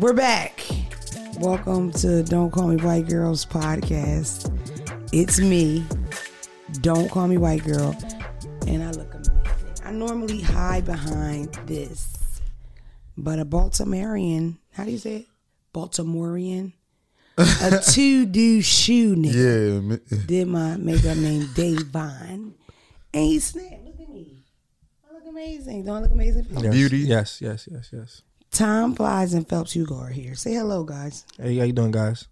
We're back. Welcome to Don't Call Me White Girls podcast. It's me, Don't Call Me White Girl, and I look amazing. I normally hide behind this, but a Baltimorean, how do you say it? Baltimorean? a two do shoe nigga Yeah, did my makeup named Dave Vine. And he snapped. Look at me. I look amazing. Don't I look amazing? Yes, Beauty. Yes, yes, yes, yes. Tom Flies and Phelps Hugo are here. Say hello, guys. Hey, how you doing, guys?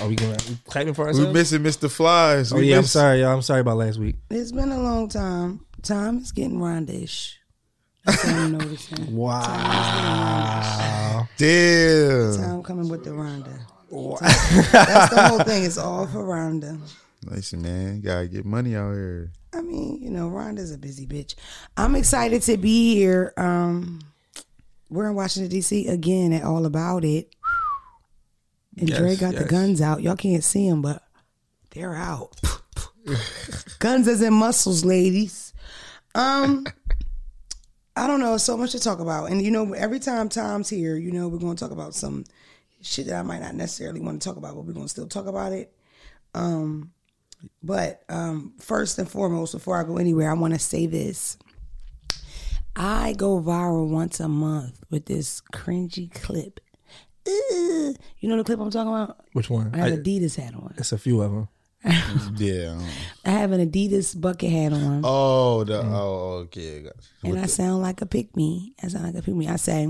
Are we going to clapping for we ourselves? missing Mr. Flies. oh We yeah, I'm sorry, y'all. I'm sorry about last week. It's been a long time. Tom is getting rondish. That's what I'm noticing. Wow. Damn. Tom coming with the Ronda. That's the whole thing. It's all for Ronda. Listen, man, you gotta get money out here. I mean, you know, Rhonda's a busy bitch. I'm excited to be here. Um, we're in Washington D.C. again at All About It, and Yes, Dre got the guns out. Y'all can't see them, but they're out. guns as in muscles, ladies. Um, I don't know. So much to talk about, and you know, every time Tom's here, you know, we're going to talk about some shit that I might not necessarily want to talk about, but we're going to still talk about it. Um, but um, first and foremost, before I go anywhere, I want to say this. I go viral once a month with this cringy clip. Ugh. You know the clip I'm talking about? Which one? I have I- Adidas hat on. it's a few of them. Yeah. I have an Adidas bucket hat on, Oh, the oh, okay. Got you. and I sound like a pick me. I sound like a pick me. I say,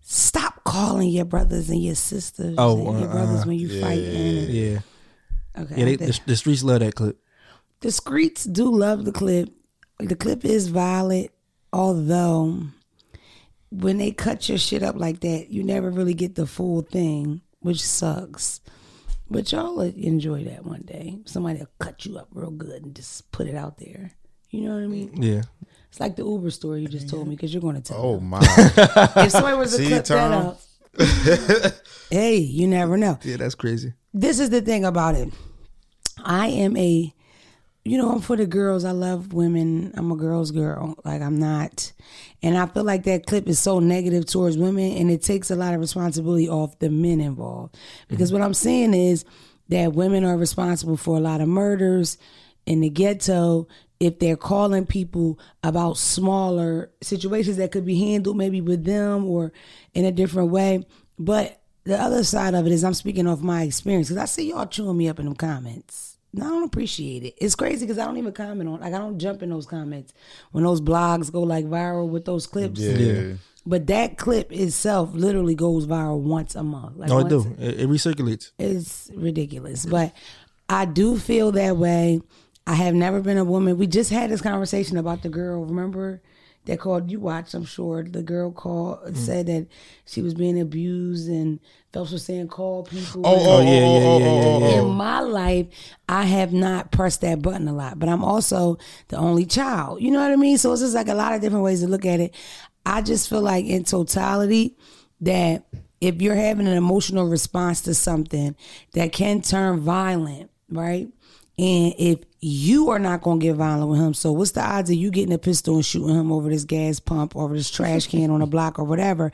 "Stop calling your brothers and your sisters Oh, and your uh, brothers when you yeah, fight." yeah, and- Yeah, Okay, yeah. They, the, the streets love that clip. the streets do love the clip. The clip is valid, although when they cut your shit up like that, you never really get the full thing, which sucks. But y'all will enjoy that one day. Somebody will cut you up real good and just put it out there. You know what I mean? Yeah, It's like the Uber story you just told me because you're going to tell. Oh them. my. if somebody was to clip Tom? that up, hey, you never know yeah. That's crazy. this is the thing about it. I am a, you know, I'm for the girls. I love women. I'm a girl's girl. Like I'm not, and I feel like that clip is so negative towards women, and it takes a lot of responsibility off the men involved. Because mm-hmm. what I'm saying is that women are responsible for a lot of murders in the ghetto. If they're calling people about smaller situations that could be handled maybe with them or in a different way, but the other side of it is I'm speaking off my experience because I see y'all chewing me up in them comments. I don't appreciate it. It's crazy because I don't even comment on like I don't jump in those comments when those blogs go like viral with those clips. Yeah. But that clip itself literally goes viral once a month. Like No, it do. It, it recirculates. it's ridiculous. But I do feel that way. I have never been a woman. We just had this conversation about the girl. Remember that called you watched? I'm sure the girl called Mm. said that she was being abused and Phelps was saying call people. Oh, oh, yeah, yeah, oh, yeah, oh, yeah, oh, yeah. In oh. my life, I have not pressed that button a lot, but I'm also the only child. You know what I mean? So it's just like a lot of different ways to look at it. I just feel like in totality that if you're having an emotional response to something that can turn violent, right? And if you are not going to get violent with him, so what's the odds of you getting a pistol and shooting him over this gas pump, over this trash can on a block or whatever?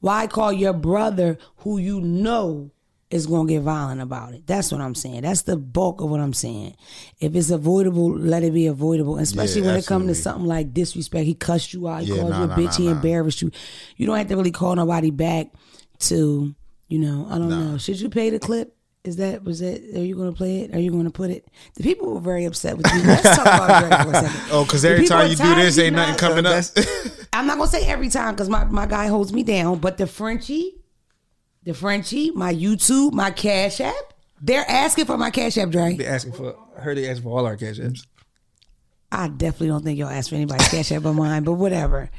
Why call your brother who you know is going to get violent about it? That's what I'm saying. That's the bulk of what I'm saying. If it's avoidable, let it be avoidable. Especially Yeah, when it comes to something like disrespect. He cussed you out. He Yeah, called nah, you a nah, bitch. nah, he embarrassed you. You don't have to really call nobody back to, you know, I don't know. Should you pay the clip? Is that was that? Are you going to play it? Are you going to put it? The people were very upset with you. Let's talk about Drake for a second. Oh, because every time are you do this, ain't nothing not- coming up. I'm not gonna say every time because my, my guy holds me down, but the Frenchie, the Frenchie, my YouTube, my Cash App, they're asking for my Cash App, Dre. They asking for. I heard they asking for all our cash apps. I definitely don't think y'all asked for anybody's Cash App but mine, but whatever.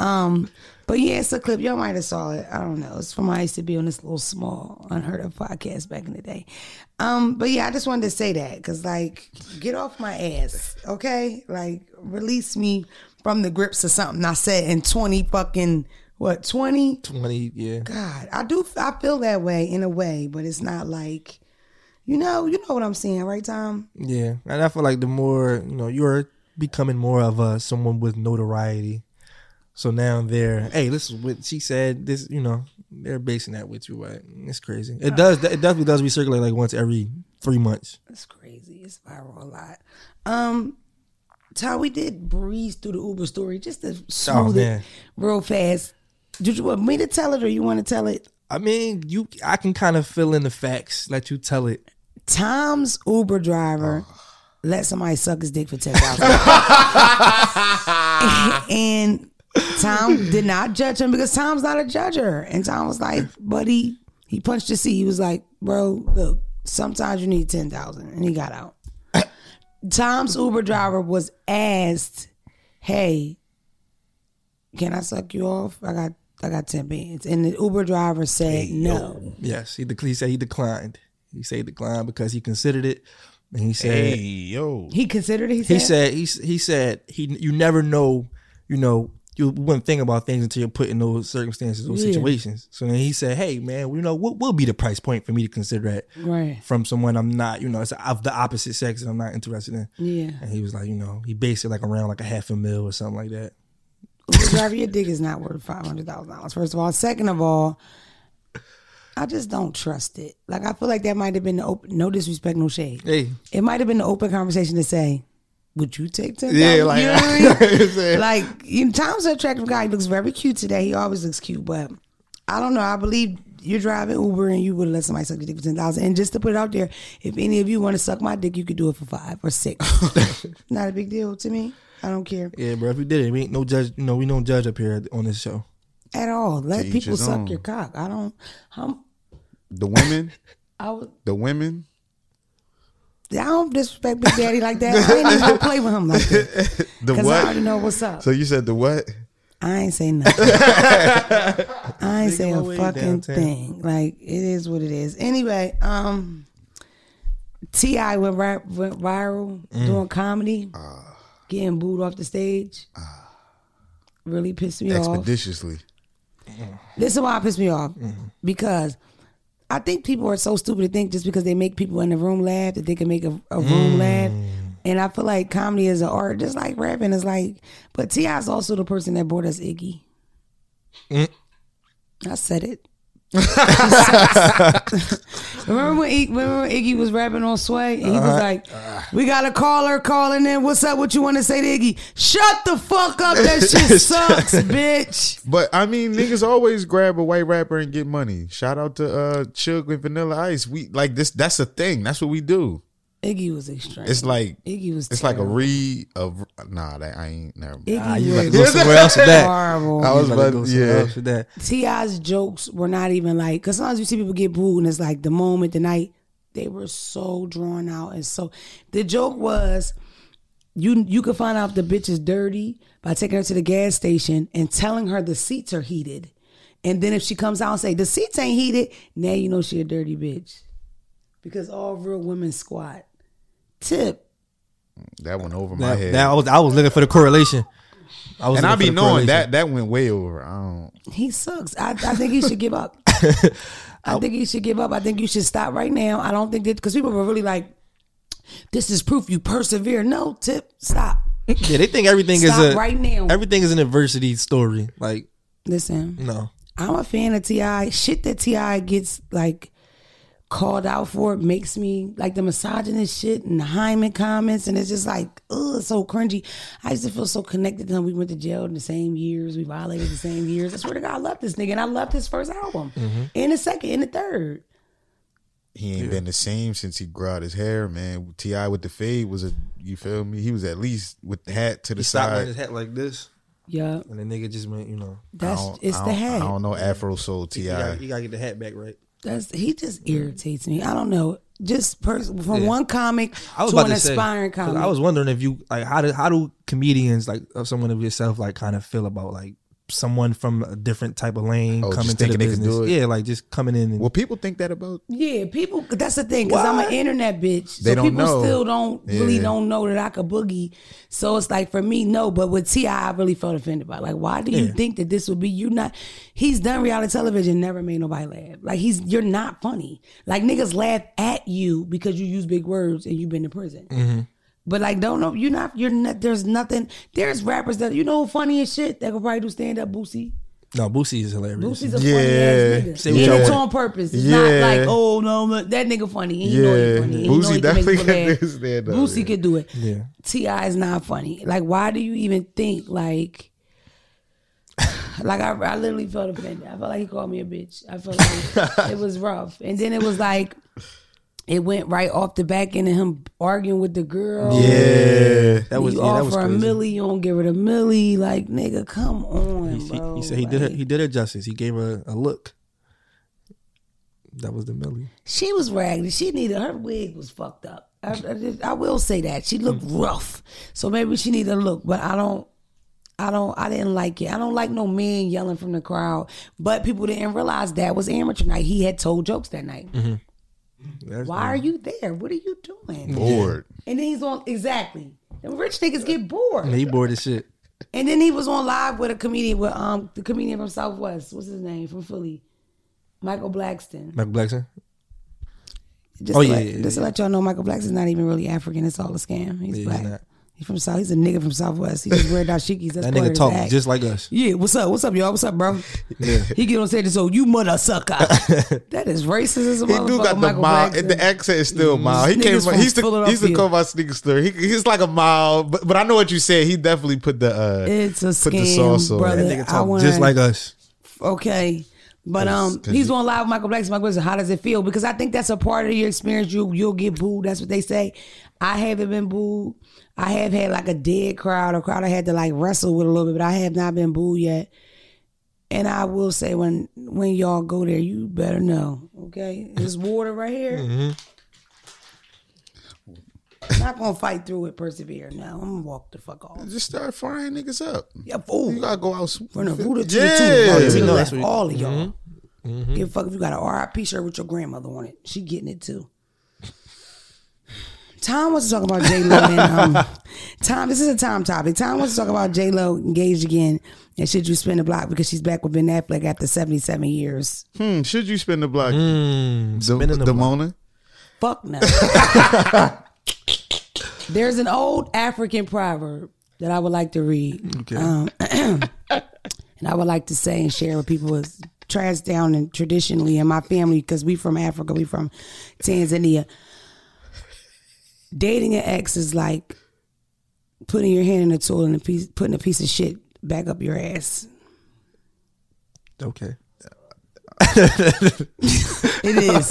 Um, but yeah, it's a clip. Y'all might have saw it. I don't know. It's from I used to be on this little small, unheard of podcast back in the day. Um, but yeah, I just wanted to say that because, like, get off my ass, okay? Like, release me from the grips of something I said in 20 fucking, what, 20? Twenty. Yeah. God, I do. I feel that way in a way, but it's not like, you know, you know what I'm saying, right, Tom? Yeah, and I feel like the more you know, you're becoming more of a someone with notoriety. So now they're, hey, this is what she said. This, you know, they're basing that with you, right? it's crazy. It does. It definitely does recirculate like once every three months. It's crazy. It's viral a lot. Um, Ty, we did breeze through the Uber story just to smooth it real fast. Did you want me to tell it or you want to tell it? I mean, you. I can kind of fill in the facts. Let you tell it. Tom's Uber driver let somebody suck his dick for ten thousand. and Tom did not judge him because Tom's not a judger. And Tom was like, buddy, he punched the seat. He was like, bro, look, sometimes you need ten thousand. And he got out. Tom's Uber driver was asked, Hey, can I suck you off? I got I got ten bands. And the Uber driver said no. Yes, he, dec- he said he declined. He said he declined because he considered it, and he said Hey yo, He considered it, he said. he said he he said he you never know, you know. You wouldn't think about things until you're put in those circumstances, those Yeah. situations. So then he said, "Hey, man, you know what will be the price point for me to consider that Right. from someone I'm not, you know, it's of the opposite sex that I'm not interested in." Yeah. And he was like, you know, he based it like around like a half a mil or something like that. Uber driver, your dick is not worth five hundred thousand dollars. First of all, second of all, I just don't trust it. Like I feel like that might have been the open. No disrespect, no shade. Hey, It might have been the open conversation to say, "Would you take ten? Yeah, like- you know what I mean? Like you know, Tom's an attractive guy. He looks very cute today. He always looks cute, but I don't know. I believe you're driving Uber and you would let somebody suck your dick for ten thousand. And just to put it out there, if any of you want to suck my dick, you could do it for five or six. Not a big deal to me. I don't care yeah, bro. If we did it, we ain't no judge. You know, we don't judge up here on this show. at all. Let people suck own. your cock. I don't. I'm. The women, I would. the women. I don't disrespect Big Daddy like that. I ain't even gonna play with him like that The because I already what? know what's up. So you said the what? I ain't say nothing. I ain't say a fucking downtown. thing. Like it is what it is. Anyway, um, Ti went, ri- went viral Mm. doing comedy, Ah. getting booed off the stage. Really pissed me off. Expeditiously. This is why it pissed me off because I think people are so stupid to think just because they make people in the room laugh that they can make a, a room mm. laugh. And I feel like comedy is an art, just like rapping is like. But Ti is also the person that brought us Iggy. Mm. I said it. remember when, Iggy, remember when Iggy was rapping on Sway and he was like, "We got a caller calling in. What's up? What you want to say to Iggy? Shut the fuck up. That shit sucks, bitch." But I mean, niggas always grab a white rapper and get money. Shout out to uh Chug and Vanilla Ice. We like this. That's a thing. That's what we do. Iggy was extreme. It's like Iggy was. it's like a terrible. re of nah. That I ain't never. Iggy Ah, you about to was go somewhere else with that. horrible. I was You about to go somewhere yeah. else with that. Ti's jokes were not even like because sometimes you see people get booed and it's like the moment, the night. They were so drawn out and so. The joke was, you you could find out if the bitch is dirty by taking her to the gas station and telling her the seats are heated, and then if she comes out and say the seats ain't heated, now you know she a dirty bitch, because all real women squat. Tip. That went over my That, head. that- I was I was looking for the correlation. I was and I looking be knowing that that went way over. I don't. He sucks. I, I think he should give up. I think he should give up. I think you should stop right now. I don't think that because people were really like, "This is proof you persevere." No, tip, stop. Yeah, they think everything Stop is a right now. Everything is an adversity story. Like Listen, no, I'm a fan of Ti. Shit that Ti gets like called out for it makes me like the misogynist shit and the hymen comments, and it's just like, ugh, so cringy. I used to feel so connected to him. We went to jail in the same years. We violated the same years. I swear to God, I love this nigga, and I loved his first album, mm-hmm. and the second, and the third. He ain't been the same since he grew out his hair, man. Ti with the fade was a. You feel me? He was at least with the hat to the he stopped wearing side. his hat like this, Yeah, and the nigga just went, you know, that's it's the hat. I don't know Afro Soul Ti. you gotta, you gotta get the hat back right. That's he just irritates me. I don't know. Just pers- from one comic I was to about an to say, aspiring 'cause comic. I was wondering if you like how do how do comedians like of someone of yourself like kind of feel about like someone from a different type of lane Oh, coming just to the thinking they can business. Yeah, like just coming in and Well, people think that about. Yeah, people. That's the thing, because I'm an internet bitch. They so don't people know. still don't really don't know that I could boogie. So it's like for me, no. But with Ti, I really felt offended by. Like, why do you Yeah. think that this would be? You not. He's done reality television, never made nobody laugh. Like he's you're not funny. Like niggas laugh at you because you use big words and you've been to prison. Mm-hmm. But like, don't know you're not. You're not. There's nothing. There's rappers that you know funny as shit that could probably do stand up. Boosie. No, Boosie is hilarious. Boosie's a Yeah. funny ass nigga. Say and what y'all it's on purpose. It's Yeah. not like, oh no, no, that nigga funny. And he know he Yeah. funny. He Boosie know he definitely people can do stand up, Boosie yeah. could do it. Yeah. Ti is not funny. Like, why do you even think like? Like I, I literally felt offended. I felt like he called me a bitch. I felt like it was rough, and then it was like it went right off the back end of him arguing with the girl. Yeah. That was you yeah, that was offer a millie, you don't give her the millie. Like nigga, come on, He, bro. he said he did her, he did her justice. He gave her a look. That was the Millie. She was raggedy. She needed her wig was fucked up. I, I, just- I will say that she looked mm. rough. So maybe she needed a look, but I don't. I don't. I didn't like it. I don't like no man yelling from the crowd. But people didn't realize that was amateur night. He had told jokes that night. Mm-hmm. That's Why are you there? What are you doing? Bored. And then he's on exactly. The rich niggas get bored. He bored as shit. And then he was on live with a comedian with um the comedian from Southwest. What's his name from Philly? Michael Blackson. Michael Blackson. Just Oh, to yeah, let, yeah, just to let y'all know, Michael Blackson's not even really African. It's all a scam. He's Yeah, he's black. not. He's from South. He's a nigga from Southwest. He just wear dashikis. That's That part nigga his talk act. just like us. Yeah, what's up? What's up, y'all? What's up, bro? Yeah. He get on stage and so you mother sucker. that is racist as a He do got the Michael mild, and the accent is still mild. He came. from From, he's the he's Philadelphia. the come out sneaker story. He, he's like a mild, but but I know what you said. He definitely put the uh it's a put the scam, sauce on. brother. That nigga I talk wanna, just like us. okay. But um, he's you- on live with Michael Blackson. Michael Blackson, how does it feel? Because I think that's a part of your experience. You you'll get booed. That's what they say. I haven't been booed. I have had like a dead crowd, a crowd I had to like wrestle with a little bit, but I have not been booed yet. And I will say when when y'all go there, you better know. Okay, there's water right here. Mm-hmm. Not gonna fight through it, persevere. No, I'm gonna walk the fuck off. just start frying niggas up. Yeah, fool. You gotta go out From the Buddha to Yeah. the two, we to the know left, that's what- all of y'all. Mm-hmm. Mm-hmm. Give a fuck if you got an RIP shirt with your grandmother on it. She getting it too. Tom wants to talk about J Lo and um, Tom. This is a Tom topic. Tom wants to talk about J Lo engaged again and should you spin the block because she's back with Ben Affleck after seventy seven years. Hmm, should you spin the block? Mm, the, the the block. Fuck no. There's an old African proverb that I would like to read. Okay. Um, and I would like to say and share with people is trans down and traditionally in my family because we from Africa, we from Tanzania. Dating an ex is like putting your hand in a tool and a piece, putting a piece of shit back up your ass. Okay. It is.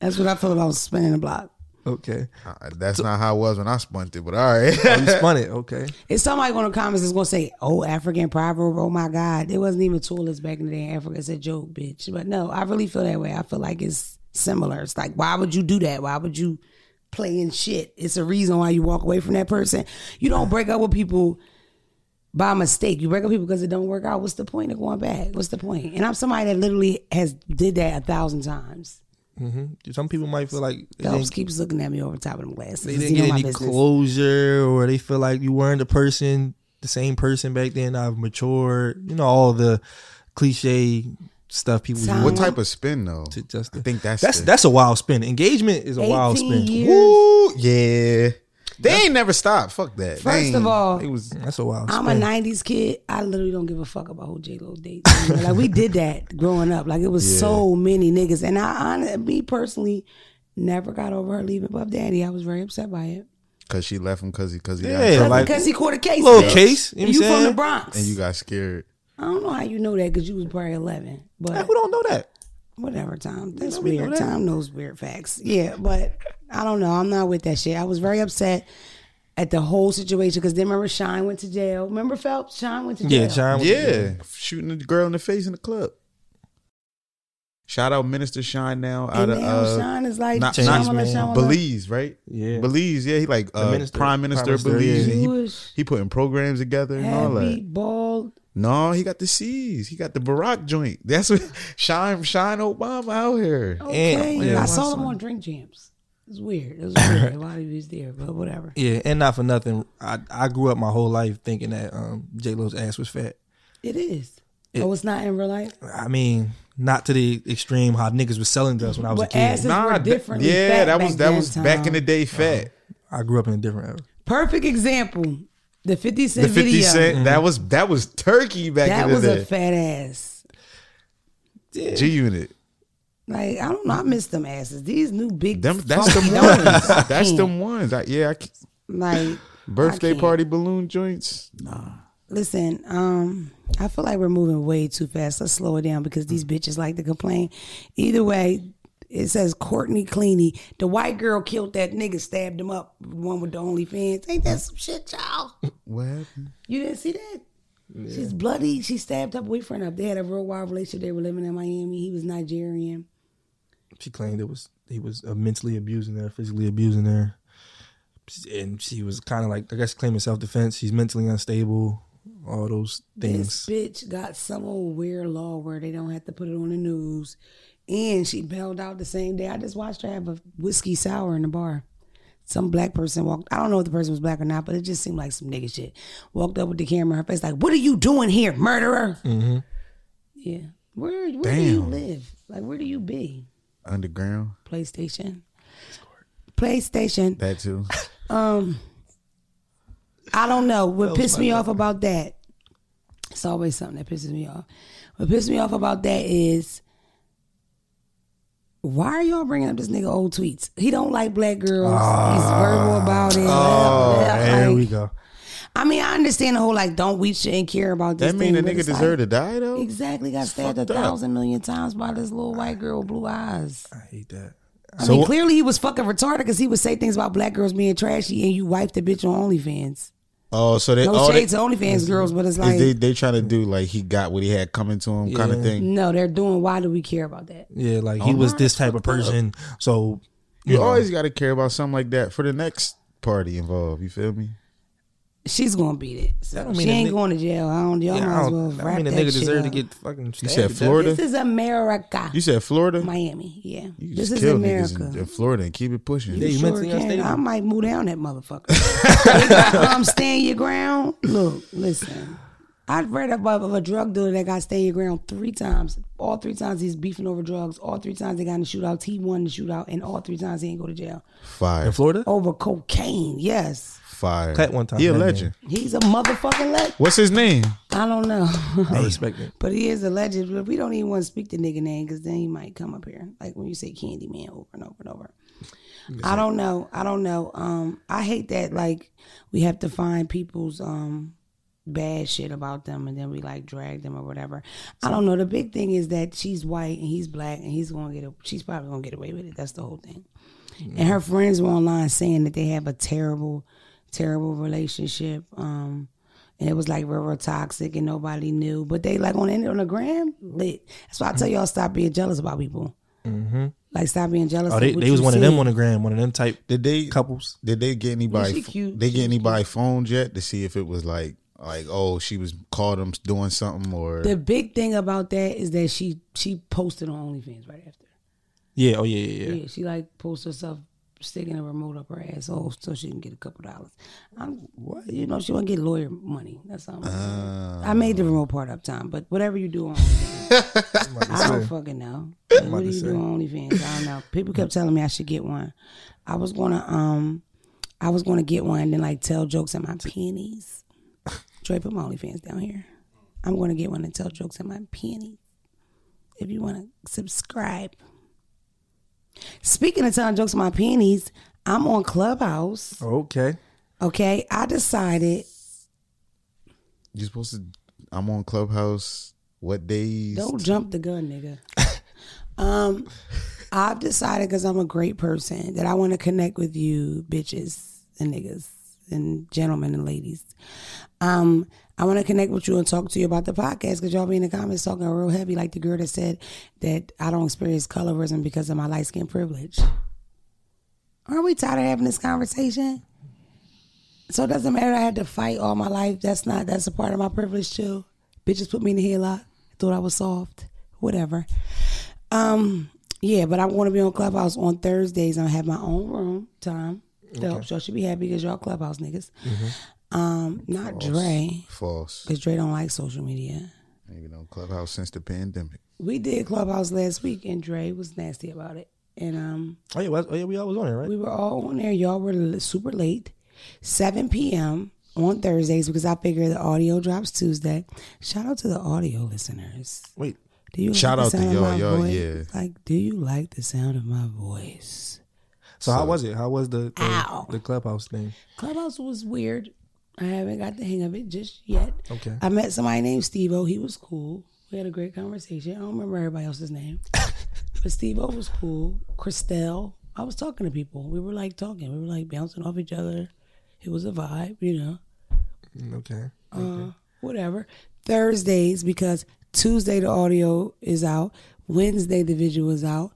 That's what I feel about spinning the block. Okay. Uh, that's not how it was when I spun it, but all right. Oh, you spun it. Okay. If somebody going to comments is going to say, "Oh, African proverb, oh my God, it wasn't even toilets back in the day in Africa." It's a joke, bitch. But no, I really feel that way. I feel like it's similar. It's like, why would you do that? Why would you play in shit? It's a reason why you walk away from that person. You don't break up with people by mistake. You break up with people because it don't work out. What's the point of going back? What's the point? And I'm somebody that literally has did that a thousand times. Mm-hmm. Some people might feel like Phelps keeps looking at me over top of them glasses. they didn't get any business. closure, or they feel like you weren't the person, the same person back then. I've matured. You know all the cliche stuff people Time. use what type of spin though? to just. I think that's that's the- that's a wild spin. Engagement is a wild 18 spin. years. Woo, yeah. They ain't never stopped. Fuck that. First ain't- of all, it was That's a wild I'm a '90s kid. I literally don't give a fuck about who J Lo dates. Like we did that growing up. Like it was so many niggas, and I, I, me personally, never got over her leaving Puff Daddy. I was very upset by it. because she left him because he because he Yeah, got like- because he caught a case. Little bitch. case, you know And you from the? Bronx. and you got scared. I don't know how you know that because you was probably 11. But Who don't know that? whatever, Tom. That's know we know weird. that. Tom knows weird facts. Yeah, but I don't know. I'm not with that shit. I was very upset at the whole situation because then remember Shyne went to jail. Remember Phelps? Shyne went to jail. Yeah, John. was- Yeah, shooting the girl in the face in the club. Shout out Minister Shyne now out And of now uh, Shyne is like not- Shyne not. Shyne wanna- Belize, right? Yeah. Belize. Yeah, he like uh, minister- Prime Minister Prime of Minister, Belize. yeah. He he putting programs together and all heavy, that. bald. No, he got the C's. He got the Barack joint. That's what Shyne Shyne Obama out here. Okay, And- yeah, I saw them on Drink Champs. It's weird. It was weird. Why he was there, but whatever. Yeah, and not for nothing. I I grew up my whole life thinking that um, J Lo's ass was fat. It is. It- oh, it's not in real life. I mean, not to the extreme how niggas was selling to us when I was But a kid. asses were th- yeah, fat that back was that then, was back in the day. Fat. I grew up in a different era. Perfect example. The Fifty Cent The Fifty video. Cent. That was that was turkey back That in the day. That was a fat ass. G Unit. Like I don't know, I miss them asses. These new big Them. That's the funky ones. ones. That's can't. them ones. I, yeah. I, c- Like birthday can't. party balloon joints. Listen, um, I feel like we're moving way too fast. Let's slow it down because these bitches like to complain. Either way, it says Courtney Clenney. The white girl killed that nigga, stabbed him up. One with the only OnlyFans. Ain't that some shit, y'all? What happened? You didn't see that? She's bloody. She stabbed her boyfriend up. They had a real wild relationship. They were living in Miami. He was Nigerian. She claimed it was he was uh, mentally abusing her, physically abusing her, and she was kind of like I guess claiming self defense. She's mentally unstable. All those things. This things. bitch got some old weird law where they don't have to put it on the news. And she bailed out the same day. I just watched her have a whiskey sour in the bar. Some black person walked. I don't know if the person was black or not, but it just seemed like some nigga shit. Walked up with the camera, her face like, "What are you doing here, murderer?" Mm-hmm. Yeah. Where Where do you live? Like, where do you be? Underground. PlayStation. PlayStation. That too. Um, I don't know. What was pissed me off about that? It's always something that pisses me off. What pissed me off about that is why are y'all bringing up this nigga old tweets? He don't like black girls. He's ah. verbal about it. Oh, Yeah, There like- we go. I mean, I understand the whole like don't we shouldn't care about this. That mean thing, the nigga it's like- to die though. Exactly, got stabbed a fucked up. thousand million times by this little white girl with blue eyes. I hate that. I So mean, clearly he was fucking retarded because he would say things about black girls being trashy, and you wiped the bitch on OnlyFans. Oh, so they No all they, shade to OnlyFans girls, but it's is like they they trying to do like he got what he had coming to him kind of thing. no, they're doing. Why do we care about that? Yeah, like he Oh, was this type of person. So You know, always got to care about something like that for the next party involved. You feel me? She's gonna beat it. So don't she mean the ain't ni- going to jail. I don't. Y'all yeah, might I as don't, well I mean the that nigga shit deserved to get fucking. stabbed said to death. Florida? This is America, You said Florida. Miami. Yeah, You this just is kill America. niggas in, in Florida and keep it pushing. Yeah, you Sure mentally can. unstable. I might move down that motherfucker. I'm um, stand your ground. Look, listen. I've read about of a drug dealer that got stand your ground three times. All three times he's beefing over drugs. All three times they got in the shootouts. He won the shootout, and all three times he ain't go to jail Fire, in Florida. over cocaine. Yes, fire. Cut one time, He a that legend. he's a motherfucking legend. What's his name? I don't know. I respect it. But he is a legend. But we don't even want to speak the nigga name because then he might come up here. Like when you say Candyman over and over and over. I don't know. I don't know. Um, I hate that like we have to find people's um bad shit about them and then we like drag them or whatever. I don't know. The big thing is that she's white and he's black and he's gonna get a, she's probably gonna get away with it. That's the whole thing. And her friends were online saying that they have a terrible, terrible relationship. Um and it was like real, real toxic and nobody knew. But they like on the, on the gram, lit. That's why I tell y'all stop being jealous about people. Like stop being jealous. Oh, of they, what they was you one of them on the gram, one of them type Did they couples. Did they get anybody? she cute. They get anybody phones yet to see if it was like like oh she was caught him doing something or The big thing about that is that she she posted on OnlyFans right after. Yeah. Oh yeah, yeah, yeah. Yeah, she like posted herself sticking a remote up her asshole so she can get a couple dollars. I'm, what you know she want to get lawyer money. That's all. I'm saying. I made the remote part up time, but whatever you do on OnlyFans, I don't fucking know. Like, what do you do on OnlyFans? I don't know. People kept telling me I should get one. I was gonna um, I was gonna get one and then like tell jokes at my pennies. Trey, put my OnlyFans down here. I'm gonna get one and tell jokes at my pennies. If you wanna subscribe. Speaking of telling jokes my pennies, I'm on Clubhouse. Okay. Okay, I decided You're supposed to? I'm on Clubhouse. What days? Don't jump the gun, nigga. um, I've decided because I'm a great person that I want to connect with you, bitches and niggas and gentlemen and ladies. Um, I want to connect with you and talk to you about the podcast because y'all be in the comments talking real heavy, like the girl that said that I don't experience colorism because of my light skin privilege. Aren't we tired of having this conversation? So it doesn't matter. I had to fight all my life. That's not. That's a part of my privilege too. Bitches put me in the headlock. Thought I was soft. Whatever. Um. Yeah, but I want to be on Clubhouse on Thursdays. I have my own room time. So y'all should be happy because y'all Clubhouse niggas. Um. Not Dre False. because Dre don't like social media. Ain't been on Clubhouse since the pandemic. We did Clubhouse last week and Dre was nasty about it. And um. Oh yeah. well, Oh yeah. We all was on it, right? We were all on there. Y'all were super late. 7 p.m. on Thursdays because I figure the audio drops Tuesday. Shout out to the audio listeners. Wait, Do you Shout like out the to sound of y'all, my y'all, voice? yeah. Like, do you like the sound of my voice? so, how was it? How was the Ow. the, the clubhouse thing? Clubhouse was weird. I haven't got the hang of it just yet. Okay. I met somebody named Steve O. He was cool. We had a great conversation. I don't remember everybody else's name. but Steve O was cool. Christelle. I was talking to people. We were like talking. We were like bouncing off each other. It was a vibe, you know. Mm, Okay. Uh, whatever. Thursdays because Tuesday the audio is out. Wednesday the visual is out.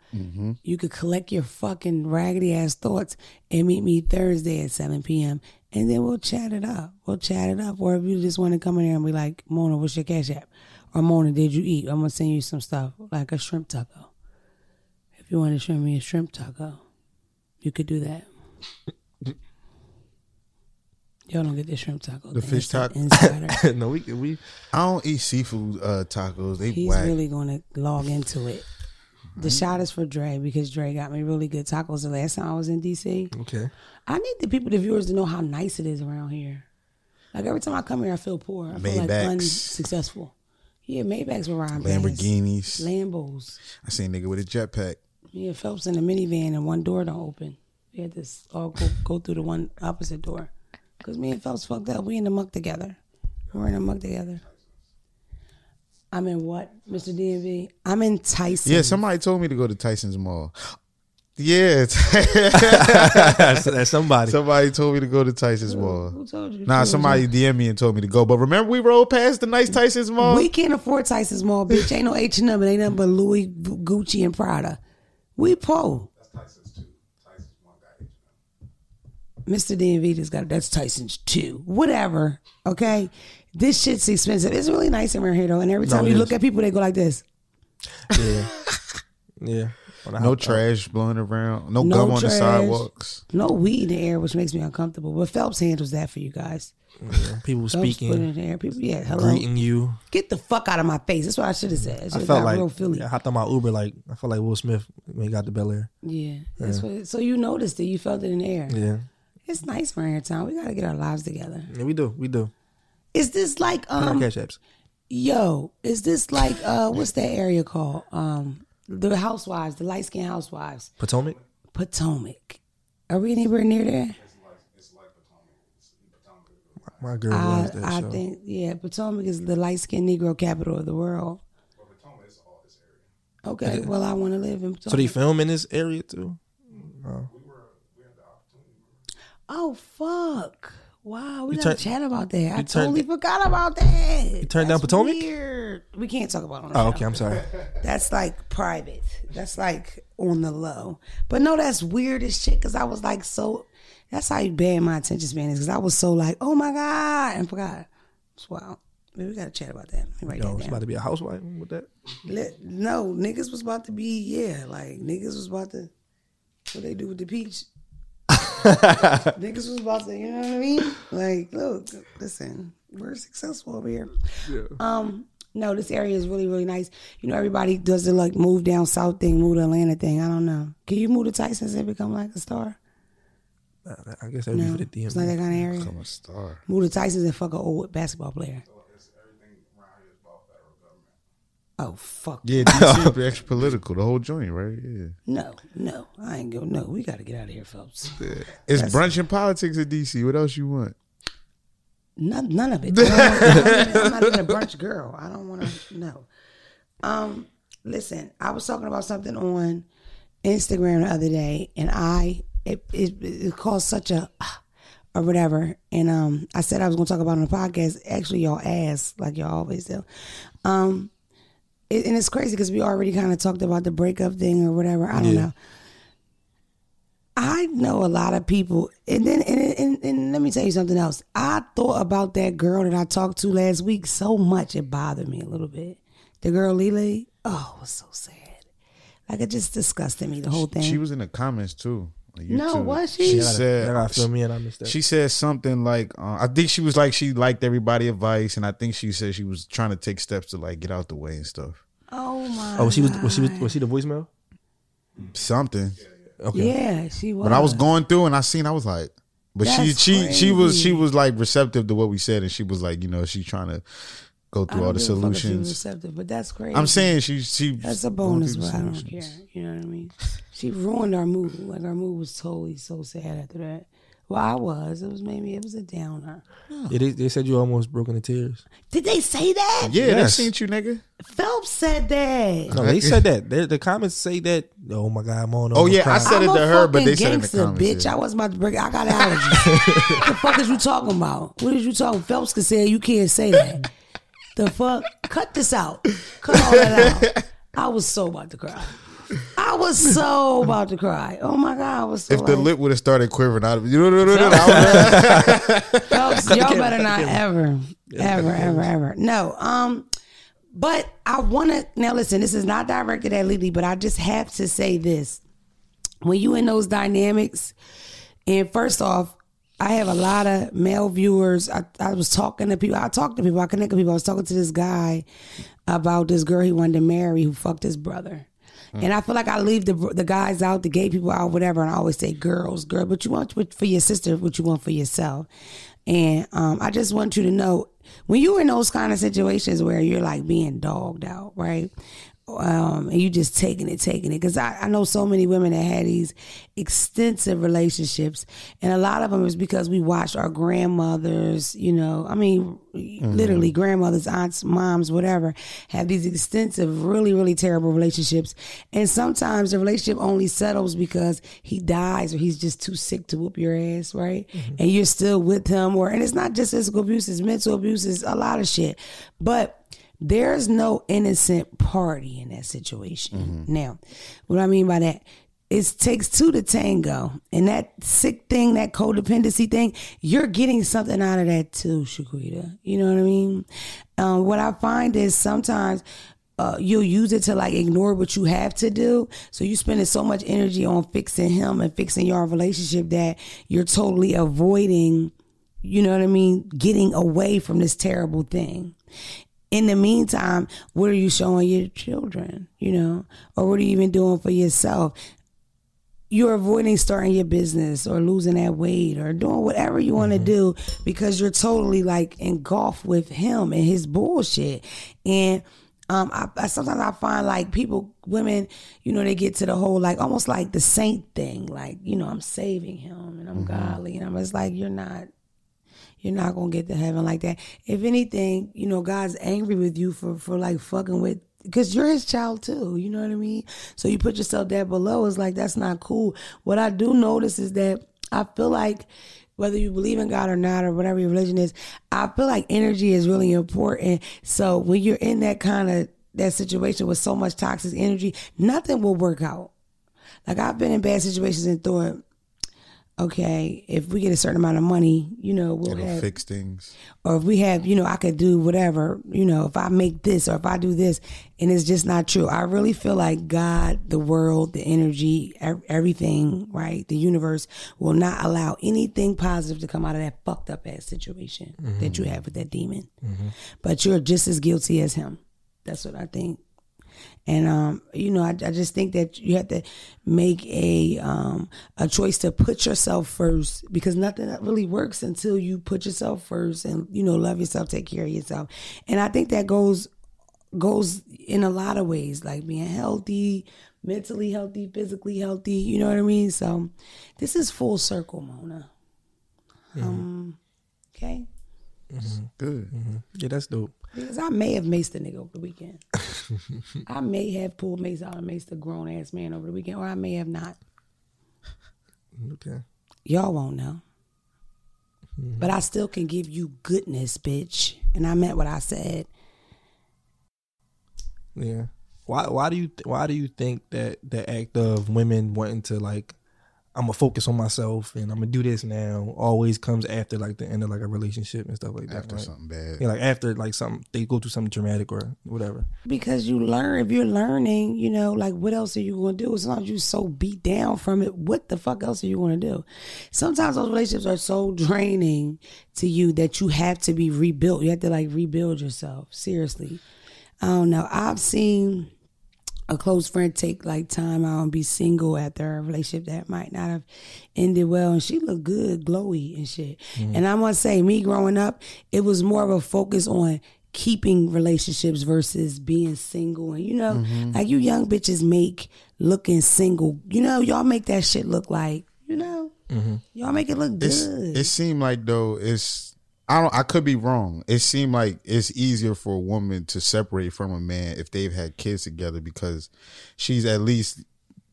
You could collect your fucking raggedy ass thoughts and meet me Thursday at 7 p.m. And then we'll chat it up. We'll chat it up. Or if you just want to come in here and be like, Mona, what's your cash app? Or Mona, did you eat? I'm gonna send you some stuff like a shrimp taco. If you want to shrimp me a shrimp taco, you could do that. Y'all don't get the shrimp taco. The fish taco? insider. no, we we I don't eat seafood uh, tacos. They He's whack. really going to log into it. The mm-hmm. shot is for Dre because Dre got me really good tacos the last time I was in DC. okay. I need the people, the viewers, to know how nice it is around here. Like every time I come here, I feel poor. I feel like unsuccessful. Yeah, Maybachs were riding. Lamborghinis. Lambos. I seen a nigga with a jetpack. Me and Phelps in a minivan and one door don't open. We had to all go, go through the one opposite door. Because me and Phelps fucked up. We in the muck together. We're in the muck together. I'm in what, Mr. DMV? I'm in Tyson. Yeah, somebody told me to go to Tyson's Mall. Yeah, that's, that's somebody. somebody told me to go to Tyson's Mall. Who told you? Nah, somebody DM me and told me to go. But remember, we rode past the nice Tyson's Mall. We can't afford Tyson's Mall, bitch. Ain't no H and M. It ain't nothing but Louis, Gucci, and Prada. We po. That's Tyson's too. Tyson's one got Mr. DMV just got that's Tyson's too. Whatever. Okay. This shit's expensive. It's really nice around here though. And every time it you is. look at people, they go like this. yeah. Yeah. On the no hot- trash blowing around. No, No gum on the trash. sidewalks. No weed in the air, which makes me uncomfortable. But Phelps handles that for you guys. yeah, People Phelps put it speaking, in the air. People, yeah, hello. greeting you. Get the fuck out of my face. That's what I should have said. I should I felt like real Philly. I hopped on my Uber like I felt like Will Smith when he got to Bel Air. Yeah, that's what. So you noticed it. You felt it in the air. Yeah. It's nice around here, town. We gotta get our lives together. Yeah, we do. We do. Is this like Put um? cash apps. Yo, is this like uh? What's that area called? Um, the housewives, the light skinned housewives, Potomac. Potomac. Are we anywhere near there? It's like, my girl I, that I show. think yeah, Potomac is the light skinned Negro capital of the world. potomac is all this area Okay, well I want to live in Potomac. so they film in this area too. oh fuck! Wow, we You gotta turn- chat about that. I totally forgot about that. You turned down Potomac? Weird. We can't talk about it on the Oh, show. okay. I'm sorry. That's like private. That's like on the low. But no, that's weird as shit. Cause I was like so. That's how you bad my attention span is. Cause I was so like, oh my god, and forgot. It's wild. Maybe we gotta chat about that. Write Yo, that it's about to be a housewife with that. Let- no, niggas was about to be yeah, like niggas was about to. What they do with the peach? Niggas was about to, you know what I mean? Like, look, listen, we're successful over here. Um, no, this area is really, really nice. You know, everybody does the like move down south thing, move to Atlanta thing. I don't know. Can you move to Tyson's and become like a star? I guess that would be No, for the it's not that kind of area. I'm a star. Move to Tyson's and fuck an old basketball player. Oh fuck Yeah, DC be extra political. The whole joint, right? Yeah. no, no, I ain't go. No, we got to get out of here, Phelps. It's brunch and politics in DC. What else you want? None, none of it. Don't- I'm not even a brunch girl. I don't want to. No. Um, listen, I was talking about something on Instagram the other day, and I it it, it caused such a or whatever, and um, I said I was going to talk about it on the podcast. Actually, y'all asked like y'all always do. Um, it, and it's crazy because we already kind of talked about the breakup thing or whatever. I don't Yeah. know. I know a lot of people, and then and, and, and let me tell you something else. I thought about that girl that I talked to last week so much it bothered me a little bit. The girl Lele, oh, it was so sad. Like it just disgusted me the whole thing. She was in the comments too. On No, YouTube. was she? She You I said gotta fill me in. I missed that. She said something like, uh, I think she was like she liked everybody advice, and I think she said she was trying to take steps to like get out the way and stuff. oh my. oh, she was. Was she? Was, was she the voicemail? Something. Okay. Yeah, she was. But I was going through and I seen, I was like, But she That's she she was she was like receptive to what we said, and she was like, you know, she trying to go through all don't the give a fuck if she was solutions. receptive, but that's crazy. I'm saying she she that's a bonus, through but the I don't care. You know what I mean? She ruined our mood. Like our mood was totally so sad after that. Well, I was. It was maybe it was a downer. Yeah, they, they said you almost broke into tears. Did they say that? Yeah, they Yes. seen you, nigga. Phelps said that. No, they said that. They, the comments say that. Oh my god, I'm on. Oh, yeah, I said it I'm to her, but fucking they said it in the gangster, comments, bitch. yeah. I wasn't about to break. I got allergies. What the fuck is you talking about? What What is you talking? Phelps could say you can't say that. The fuck? Cut this out. Cut all that out. I was so about to cry. I was so about to cry. Oh my god, I was so. If the like, lip would have started quivering out of you, y'all better not ever, ever, ever, ever. No. Um, but I want to now. Listen, this is not directed at Lily, but I just have to say this: when you in those dynamics, and first off, I have a lot of male viewers. I, I was talking to people. I talked to people. I connect with people. I was talking to this guy about this girl he wanted to marry who fucked his brother. And I feel like I leave the the guys out, the gay people out, whatever. And I always say, girls, girl, but you want for your sister, what you want for yourself. And um, I just want you to know when you're in those kind of situations where you're like being dogged out, right? Um, and you just taking it, taking it. Because I, I know so many women that had these extensive relationships, and a lot of them is because we watched our grandmothers, you know, I mean, literally grandmothers, aunts, moms, whatever, have these extensive, really, really terrible relationships. And sometimes the relationship only settles because he dies or he's just too sick to whoop your ass, right? And you're still with him, or, and it's not just physical abuse, it's mental abuse, it's a lot of shit. But there's no innocent party in that situation. Now, what I mean by that, it takes two to tango. And that sick thing, that codependency thing, you're getting something out of that too, Shaquita. You know what I mean? Um, what I find is sometimes uh, you'll use it to like ignore what you have to do. So you're spending so much energy on fixing him and fixing your relationship that you're totally avoiding, you know what I mean, getting away from this terrible thing in the meantime, what are you showing your children? You know, or what are you even doing for yourself? You're avoiding starting your business or losing that weight or doing whatever you want to do because you're totally like engulfed with him and his bullshit. And um, I, I sometimes I find like people, women, you know, they get to the whole like almost like the saint thing, like you know, I'm saving him and I'm godly, and I'm just like, you're not you're not gonna get to heaven like that. If anything, you know, God's angry with you for for like fucking with because you're his child too. You know what I mean? So you put yourself there below. It's like that's not cool. What I do notice is that I feel like whether you believe in God or not or whatever your religion is, I feel like energy is really important. So when you're in that kind of that situation with so much toxic energy, nothing will work out. Like I've been in bad situations and thought, okay, if we get a certain amount of money, you know, we'll It'll have fix things. or if we have, you know, I could do whatever, you know, if I make this or if I do this, and it's just not true. I really feel like God, the world, the energy, everything, right, the universe will not allow anything positive to come out of that fucked up ass situation that mm-hmm. you have with that demon. Mm-hmm. But you're just as guilty as him. That's what I think. And um, you know, I, I just think that you have to make a um, a choice to put yourself first because nothing really works until you put yourself first and you know love yourself, take care of yourself. And I think that goes goes in a lot of ways, like being healthy, mentally healthy, physically healthy. You know what I mean? So this is full circle, Mona. Um, okay. Good. Yeah, that's dope. Because I may have maced a nigga over the weekend. I may have pulled mace out and maced a grown ass man over the weekend, or I may have not. Okay. Y'all won't know. Mm-hmm. But I still can give you goodness, bitch. And I meant what I said. Yeah. Why why do you why do you think that the act of women wanting to like I'm gonna focus on myself and I'm gonna do this now always comes after like the end of like a relationship and stuff like that. After right? something bad. Yeah, like after like something they go through something dramatic or whatever. Because you learn, if you're learning, you know, like what else are you going to do? Sometimes you're so beat down from it. What the fuck else are you going to do? Sometimes those relationships are so draining to you that you have to be rebuilt. You have to like rebuild yourself. Seriously. I don't know. I've seen a close friend take like time out and be single after a relationship that might not have ended well and she looked good glowy and shit. Mm-hmm. And i want to say me growing up it was more of a focus on keeping relationships versus being single. And you know mm-hmm. like you young bitches make looking single you know y'all make that shit look like you know mm-hmm. y'all make it look It's, good. it seemed like though it's I don't I could be wrong. It seemed like it's easier for a woman to separate from a man if they've had kids together because she's at least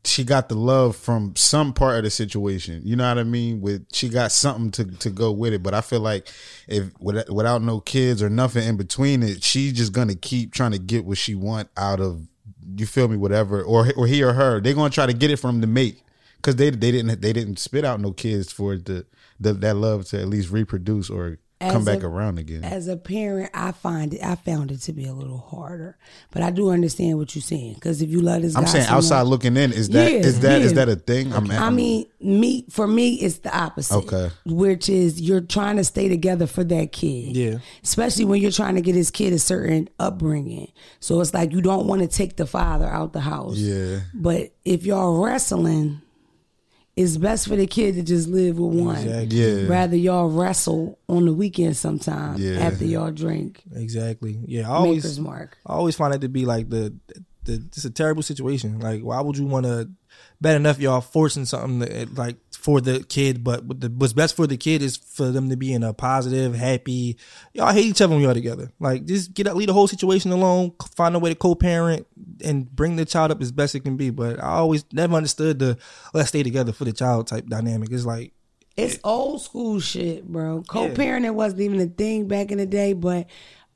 she got the love from some part of the situation. You know what I mean? With she got something to to go with it. But I feel like if without, no kids or nothing in between it, she's just gonna keep trying to get what she want out of you feel me, whatever, or or he or her. They're gonna try to get it from the mate because they they didn't they didn't spit out no kids for to the, that love to at least reproduce or come back a- around again. as a parent, I find it. I found it to be a little harder, but I do understand what you're saying. Because if you love this, I'm guy saying so much- outside looking in is that is Yeah, that is yeah. that a thing? I'm, I mean, me for me, it's the opposite. Okay. which is you're trying to stay together for that kid. Yeah. especially when you're trying to get his kid a certain upbringing. So it's like you don't want to take the father out the house. Yeah. but if y'all wrestling, it's best for the kid to just live with one. Yeah. Rather y'all wrestle on the weekend sometime Yeah. after y'all drink. Exactly. Yeah. I always Maker's mark. I always find it to be like the the it's a terrible situation. Like, why would you want to? Bad enough y'all forcing something that, like for the kid, but what the, what's best for the kid is for them to be in a positive, happy. Y'all hate each other when y'all together. Like, just get out, leave the whole situation alone. Find a way to co-parent and bring the child up as best it can be. But I always never understood the let's stay together for the child type dynamic. It's like It's old school shit, bro. Co-parenting wasn't even a thing back in the day, but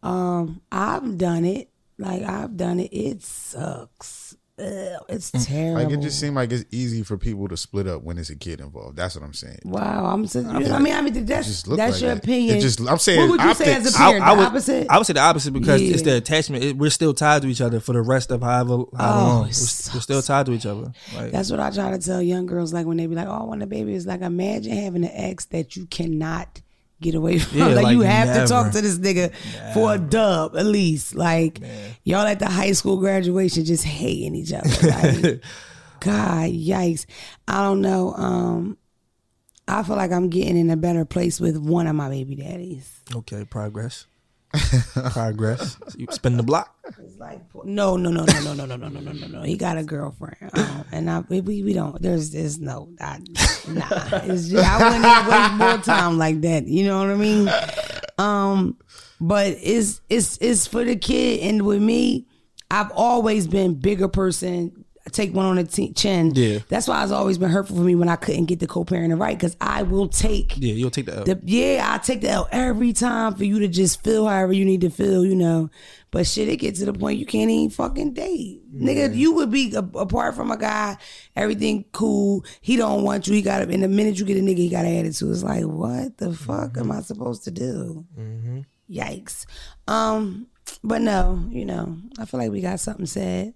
um, I've done it. Like I've done it. It sucks. Ugh, it's terrible. like it just seemed like it's easy for people to split up when there's a kid involved. That's what I'm saying. wow. I'm. So, I mean, I mean, that's just look that's like your that. opinion. It just- I'm saying What would you say as a I, parent? I the would, opposite. I would say the opposite because it's the attachment. It, we're still tied to each other for the rest of however, however Oh, long. We're, sucks. we're still tied to each other. Like, That's what I try to tell young girls. Like when they be like, "Oh, I want a baby," it's like imagine having an ex that you cannot get away from. Yeah, like, like you have to talk to this nigga for a dub at least. Like y'all at the high school graduation just hating each other. Like, God, yikes! I don't know. Um, I feel like I'm getting in a better place with one of my baby daddies. okay, progress, progress. You spin the block. It's like no, no, no, no, no, no, no, no, no, no, no, no. He got a girlfriend, um, and I, we we don't. There's there's no, I, nah. It's just, I wouldn't waste more time like that. You know what I mean? Um, but it's it's it's for the kid, and with me, I've always been bigger person. Take one on the t- chin. Yeah. that's why it's always been hurtful for me when I couldn't get the co-parenting right because I will take Yeah, you'll take the L. the, yeah, I take the L every time for you to just feel however you need to feel, you know. But shit, it gets to the point you can't even fucking date, nigga. You would be a, apart from a guy, everything cool. He don't want you. He got in the minute you get a nigga, he got an attitude. It's like, what the fuck am I supposed to do? Yikes. Um, but no, you know, I feel like we got something said.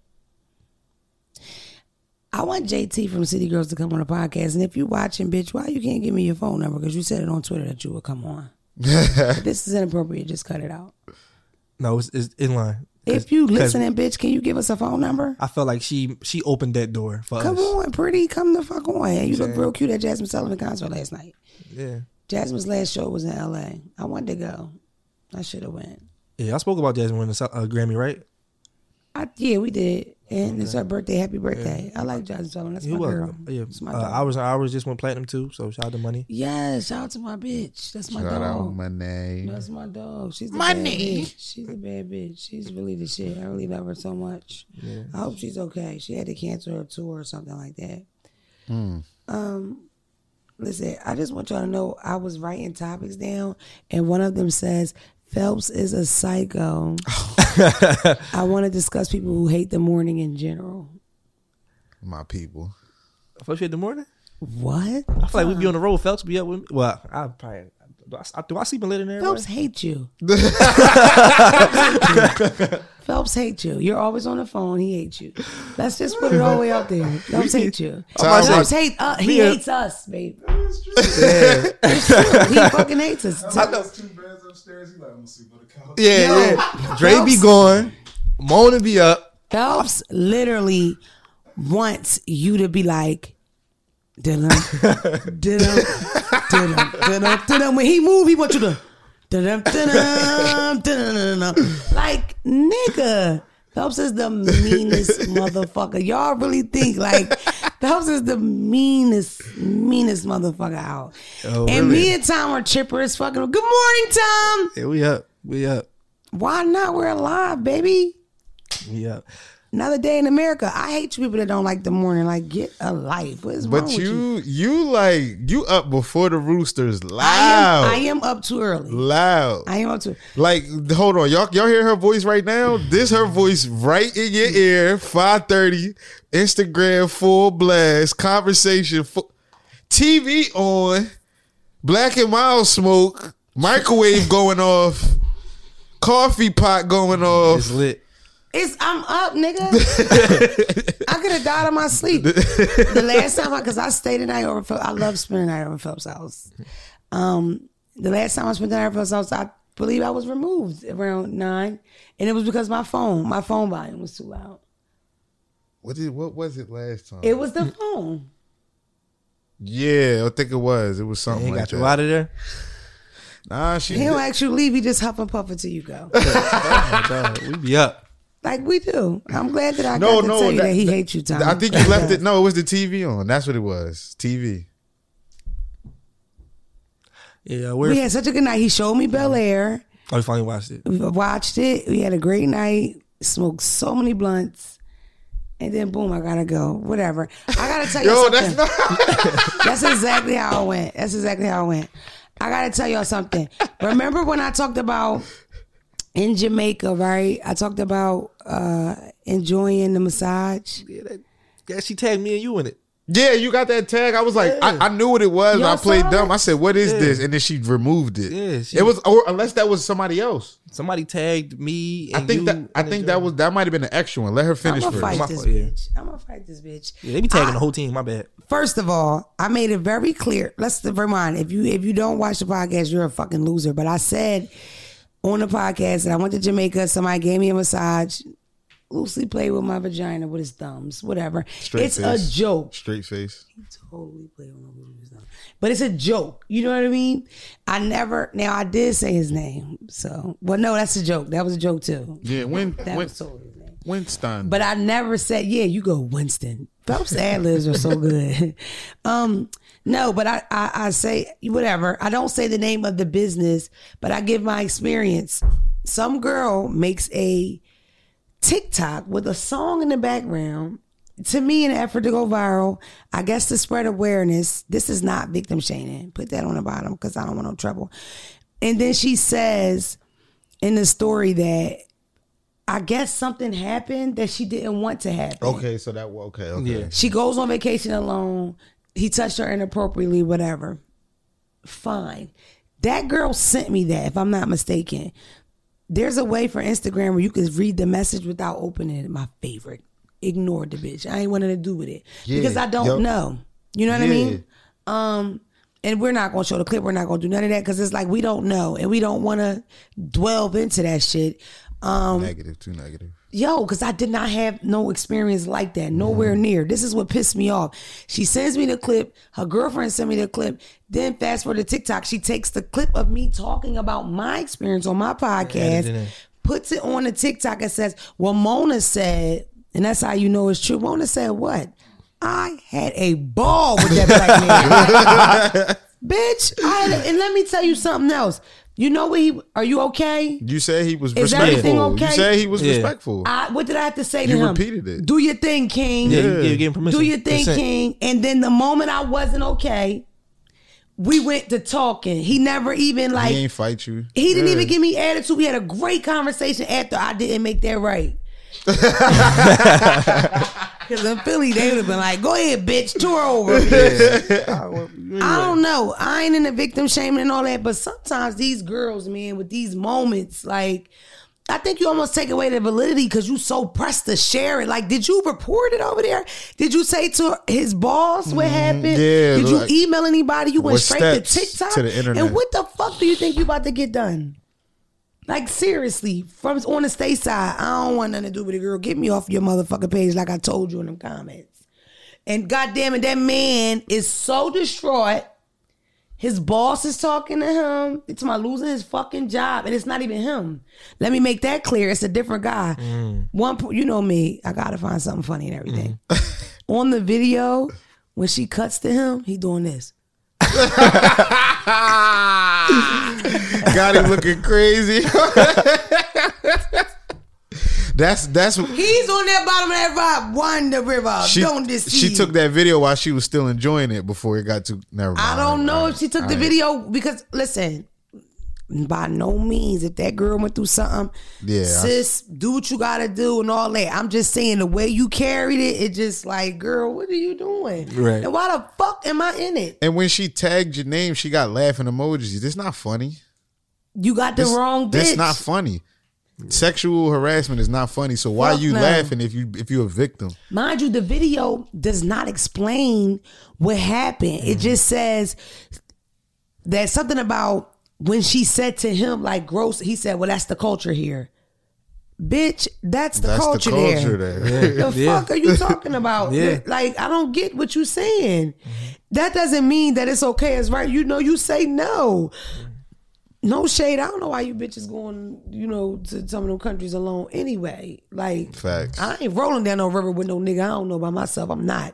I want JT from City Girls to come on the podcast, and if you're watching, bitch, why you can't give me your phone number? Because you said it on Twitter that you would come on. But this is inappropriate. Just cut it out. no, it's, it's in line. If you 'cause listening, bitch, can you give us a phone number? I felt like she she opened that door for Come us. on, pretty, come the fuck on. You look real cute at Jazmine Sullivan concert last night. Yeah, Jazmine's last show was in L.A. I wanted to go. I should have went. yeah. I spoke about Jasmine winning a uh, Grammy, right? I, yeah, we did, and it's her birthday. Happy birthday! I like Jazmine Sullivan. That's He my was. girl. Yeah, That's my uh, dog. hours and hours just went platinum too. So shout out to Muni. Yes, shout out to my bitch. That's my Shout out dog. my name. That's my dog. She's the bad bitch. She's a bad bitch. She's really the shit. I really love her so much. I hope she's okay. She had to cancel her tour or something like that. Um, listen, I just want y'all to know I was writing topics down, and one of them says Phelps is a psycho. I want to discuss people who hate the morning in general. My people. First hate the morning. What? I feel like we'd be on the road. Phelps be up with me. Well, I probably do I, do I sleep in later than Phelps everybody? hate you. Phelps hate you. You're always on the phone. He hates you. Let's just put it all the way out there. Phelps hate you. Time Phelps out. hate. Uh, he hates us, babe. It's true. He fucking hates us. There's two beds upstairs. He like, I'm gonna sleep on the couch. Yeah, Yo, yeah. Dre be Phelps- going. Mona be up. Phelps literally wants you to be like, dun dun dun dun dun When he move, he wants you to dun dun dun dun like nigga. Phelps is the meanest motherfucker. Y'all really think like Phelps is the meanest, meanest motherfucker out. Oh, and really? me and Tom are chipper as fucking. Good morning, Tom. Yeah, we up. We up. Why not? We're alive, baby. We up. Another day in America. I hate you people that don't like the morning. Like, get a life. What is wrong But with you? you, you like you up before the roosters I loud, am, I am up too early. loud. I am up too. Like, hold on, y'all, y'all hear her voice right now? This her voice right in your ear. Five thirty, Instagram full blast, conversation, full, TV on, black and mild smoke, microwave going off, coffee pot going off. It's lit. It's I'm up, nigga. I could have died in my sleep. the last time, I because I stayed the night over. Phelps- I love spending the night over Phelps' house. Um, the last time I spent the night over Phelps' house, I believe I was removed around nine, and it was because my phone, my phone volume was too loud. What did what was it last time? It was the phone. yeah, I think it was. It was something ain't like got that. you out of there. Nah, she. He don't actually leave. He just huff and puff until you go. Oh, we be up. Like we do. I'm glad that I No, got to no, tell you that, that- he hates you, Tom. I think you left it. No, it was the TV on. That's what it was. TV. Yeah, we're. We had such a good night. He showed me Bel Air. oh, we finally watched it. We watched it. We had a great night. Smoked so many blunts. And then boom, I gotta go. Whatever. I gotta tell you Yo, something. that's not. That's exactly how it went. That's exactly how it went. I gotta tell y'all something. Remember when I talked about in Jamaica, right? I talked about uh enjoying the massage. Yeah, that, yeah, she tagged me and you in it. Yeah, you got that tag. I was like, I, I knew what it was. I played dumb. it? I said, "What is Yeah. this?" And then she removed it. Yeah, she- it was, or unless that was somebody else. Somebody tagged me. I think you that I think that was that might have been an extra one. Let her finish I'm finish gonna first. fight My this fault, yeah. bitch. I'm gonna fight this bitch. Yeah, they be tagging the whole team. My bad. First of all, I made it very clear. Let's remind if you if you don't watch the podcast, you're a fucking loser. But I said on the podcast that I went to Jamaica. Somebody gave me a massage. Loosely played with my vagina with his thumbs. Whatever. Straight it's face. a joke. Straight face. He totally played with my vagina. But it's a joke. You know what I mean? I never. Now I did say his name. So, well, no, that's a joke. That was a joke too. Yeah, when That when was totally his name. Winston. But I never said, yeah, you go Winston. Phelps ad libs are so good. um, no, but I, I, I say whatever. I don't say the name of the business, but I give my experience. Some girl makes a TikTok with a song in the background. To me, in an effort to go viral, I guess to spread awareness. This is not victim shaming. Put that on the bottom because I don't want no trouble. And then she says in the story that I guess something happened that she didn't want to happen. okay, so that okay, okay. Yeah. She goes on vacation alone. He touched her inappropriately, whatever. Fine. That girl sent me that, if I'm not mistaken. There's a way for Instagram where you can read the message without opening it. My favorite. Ignore the bitch. I ain't wanting to do with it. Yeah, Because I don't yup. know. You know what I mean? Um, and we're not gonna show the clip. We're not gonna do none of that because it's like we don't know and we don't want to delve into that shit. Um, Negative, too negative. Yo, because I did not have no experience like that, nowhere mm-hmm. near. This is what pissed me off. She sends me the clip. Her girlfriend sent me the clip. Then fast forward to TikTok, she takes the clip of me talking about my experience on my podcast, in. puts it on the TikTok and says, "Well, Mona said," and that's how you know it's true. Mona said what? I had a ball with that black man. Bitch, I had a- and let me tell you something else. You know what he are you okay? You said he was Is respectful. everything okay? You said he was Yeah. respectful. I, what did I have to say to You him? repeated it. Do your thing, King. Yeah, you gave, gave him permission. Do your thing, Consent. King. And then the moment I wasn't okay, we went to talking. He never even like he he, ain't fight you. He didn't Yeah. even give me attitude. We had a great conversation after I didn't make that right. Because in Philly, they would have been like, "Go ahead, bitch, tour over." I don't know. I ain't in the victim shaming and all that, but sometimes these girls, man, with these moments, like I think you almost take away the validity because you so pressed to share it. Like, did you report it over there? Did you say to his boss what happened? Mm, yeah, Did you like- email anybody? You went straight to TikTok to the internet? And what the fuck do you think you about to get done? Like seriously, from on the state side, I don't want nothing to do with it, girl. Get me off your motherfucking page, like I told you in them comments. And goddamn it, that man is so distraught. His boss is talking to him. It's my losing his fucking job, and it's not even him. Let me make that clear. It's a different guy. Mm. One, you know me. I gotta find something funny and everything. Mm. On the video, when she cuts to him, he doing this. Got him looking crazy. that's that's He's on that bottom of that rock, wander river. she. don't deceive. She took that video while she was still enjoying it before it got to. Never mind. I don't know if she took all the right. video because listen, by no means if that girl went through something, Yeah, sis, do what you gotta do and all that. I'm just saying the way you carried it, it just like, girl, what are you doing? Right. And why the fuck am I in it? And when she tagged your name, she got laughing emojis. This not funny. You got the This, wrong bitch. This not funny. Sexual harassment is not funny. So why Fuck you no. laughing if you if you're a victim? Mind you, the video does not explain what happened. Mm-hmm. It just says that something about when she said to him, like gross, he said, Well, that's the culture here. Bitch, that's the That's culture, the culture there. there. The Yeah. fuck are you talking about? Yeah. Like, I don't get what you're saying. That doesn't mean that it's okay as right. You know, you say no. No shade. I don't know why you bitches going, you know, to some of them countries alone anyway. Like, Facts. I ain't rolling down no river with no nigga I don't know by myself. I'm not.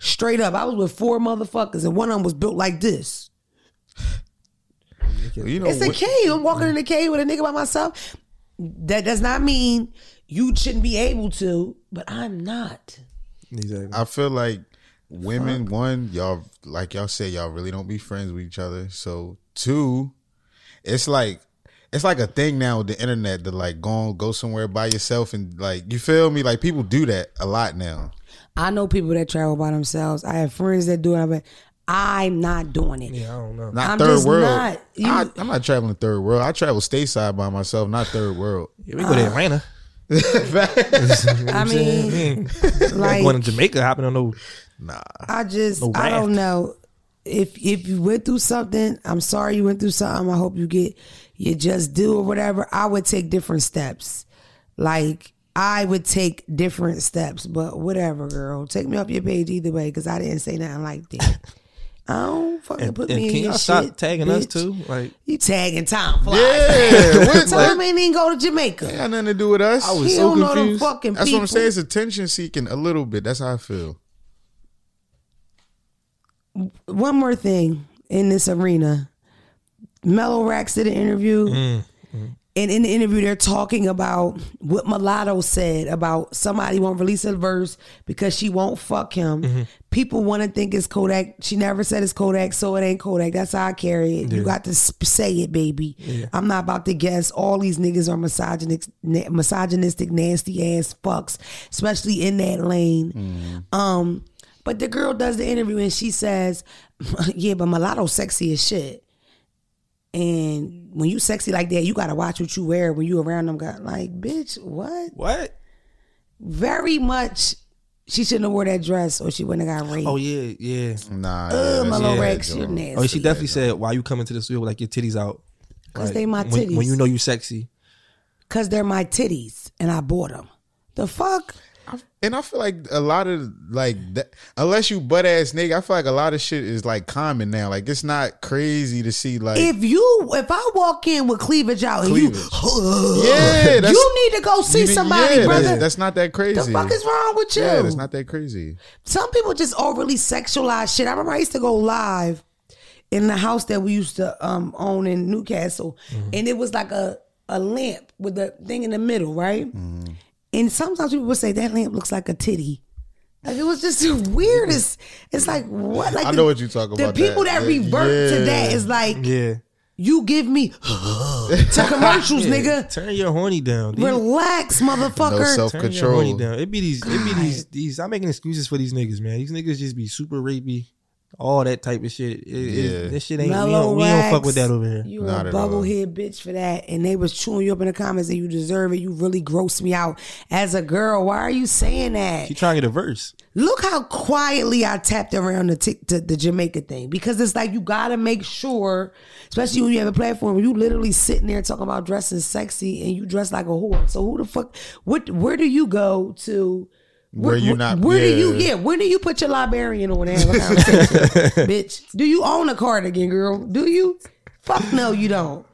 Straight up. I was with four motherfuckers and one of them was built like this. You know, It's a cave. I'm walking in the cave with a nigga by myself. That does not mean you shouldn't be able to, but I'm not. Exactly. I feel like women, one, y'all like y'all said, y'all really don't be friends with each other. So two, it's like it's like a thing now with the internet to like go on, go somewhere by yourself and like you feel me? Like people do that a lot now. I know people that travel by themselves. I have friends that do it, but I'm not doing it. yeah, I don't know. Not I'm third just world. not. You- I, I'm not traveling third world. I travel stateside by myself, not third world. Yeah, we go to uh, Atlanta. I mean, like, going to Jamaica, hopping on no. Nah. I just No I don't know. If if you went through something, I'm sorry you went through something. I hope you get you just do or whatever. I would take different steps. Like I would take different steps, but whatever, girl. Take me off your page either way because I didn't say nothing like that. I don't fucking And, put and me in can your y'all stop shit, tagging us bitch. too? Like You tagging Tom Fly. Yeah, what, Tom like, ain't even go to Jamaica. ain't got nothing to do with us. I was He so don't know them confused. fucking That's what I'm saying. It's attention seeking a little bit. That's how I feel. one more thing in this arena. Mellow Rax did an interview. Mm, And in the interview, they're talking about what Mulatto said about somebody won't release a verse because she won't fuck him. Mm-hmm. People want to think it's Kodak. She never said it's Kodak, so it ain't Kodak. That's how I carry it. You got to say it, baby. I'm not about to guess. All these niggas are misogynistic, misogynistic, nasty ass fucks, especially in that lane. Um, but the girl does the interview and she says, "Yeah, but mulatto sexy as shit." And when you sexy like that, you gotta watch what you wear when you around them. Got like, bitch, what? what? Very much. She shouldn't have wore that dress, or she wouldn't have got raped. Oh yeah, yeah. Nah. Ugh, yeah, my little yeah, Rex, you're nasty. Oh, she definitely said, "Why you coming to the studio with like your titties out?" 'Cause Like, they my when, when you know you sexy. Cause they're my titties, and I bought them. The fuck? And I feel like a lot of like that, unless you butt ass nigga, I feel like a lot of shit is like common now. Like it's not crazy to see like If you, if I walk in with cleavage out, and Cleavage. you, Yeah, you need to go see you- somebody, yeah, brother. That's, that's not that crazy. the fuck is wrong with you? Yeah, that's not that crazy. some people just overly sexualize shit. I remember I used to go live in the house that we used to um, own in Newcastle, and it was like a a lamp with a thing in the middle, right? And sometimes people would say that lamp looks like a titty. Like it was just the weirdest. It's like what? Like I the- know what you're talking the about, The people that. that, revert to Yeah. that is like Yeah. you give me to commercials, Yeah, nigga. Turn your horny down. These- Relax, motherfucker. No self turn your horny control. down. It be these. It be these. These. I'm making excuses for these niggas, man. These niggas just be super rapey all that type of shit. It, it- Yeah. this shit ain't. We Mellow don't, we don't fuck with that over here. You Not a at all. bubblehead bitch for that, and they was chewing you up in the comments, that you deserve it. You really gross me out as a girl. Why are you saying that? She trying to get a verse. Look how quietly I tapped around the, tic the the Jamaica thing because it's like you gotta make sure, especially when you have a platform, you literally sitting there talking about dressing sexy and you dress like a whore. So who the fuck? What? Where do you go to? Where you not- Where do you? yeah. Yeah. Where do you put your librarian on and have a conversation, bitch? Do you own a cardigan, girl? Do you? Fuck no, you don't.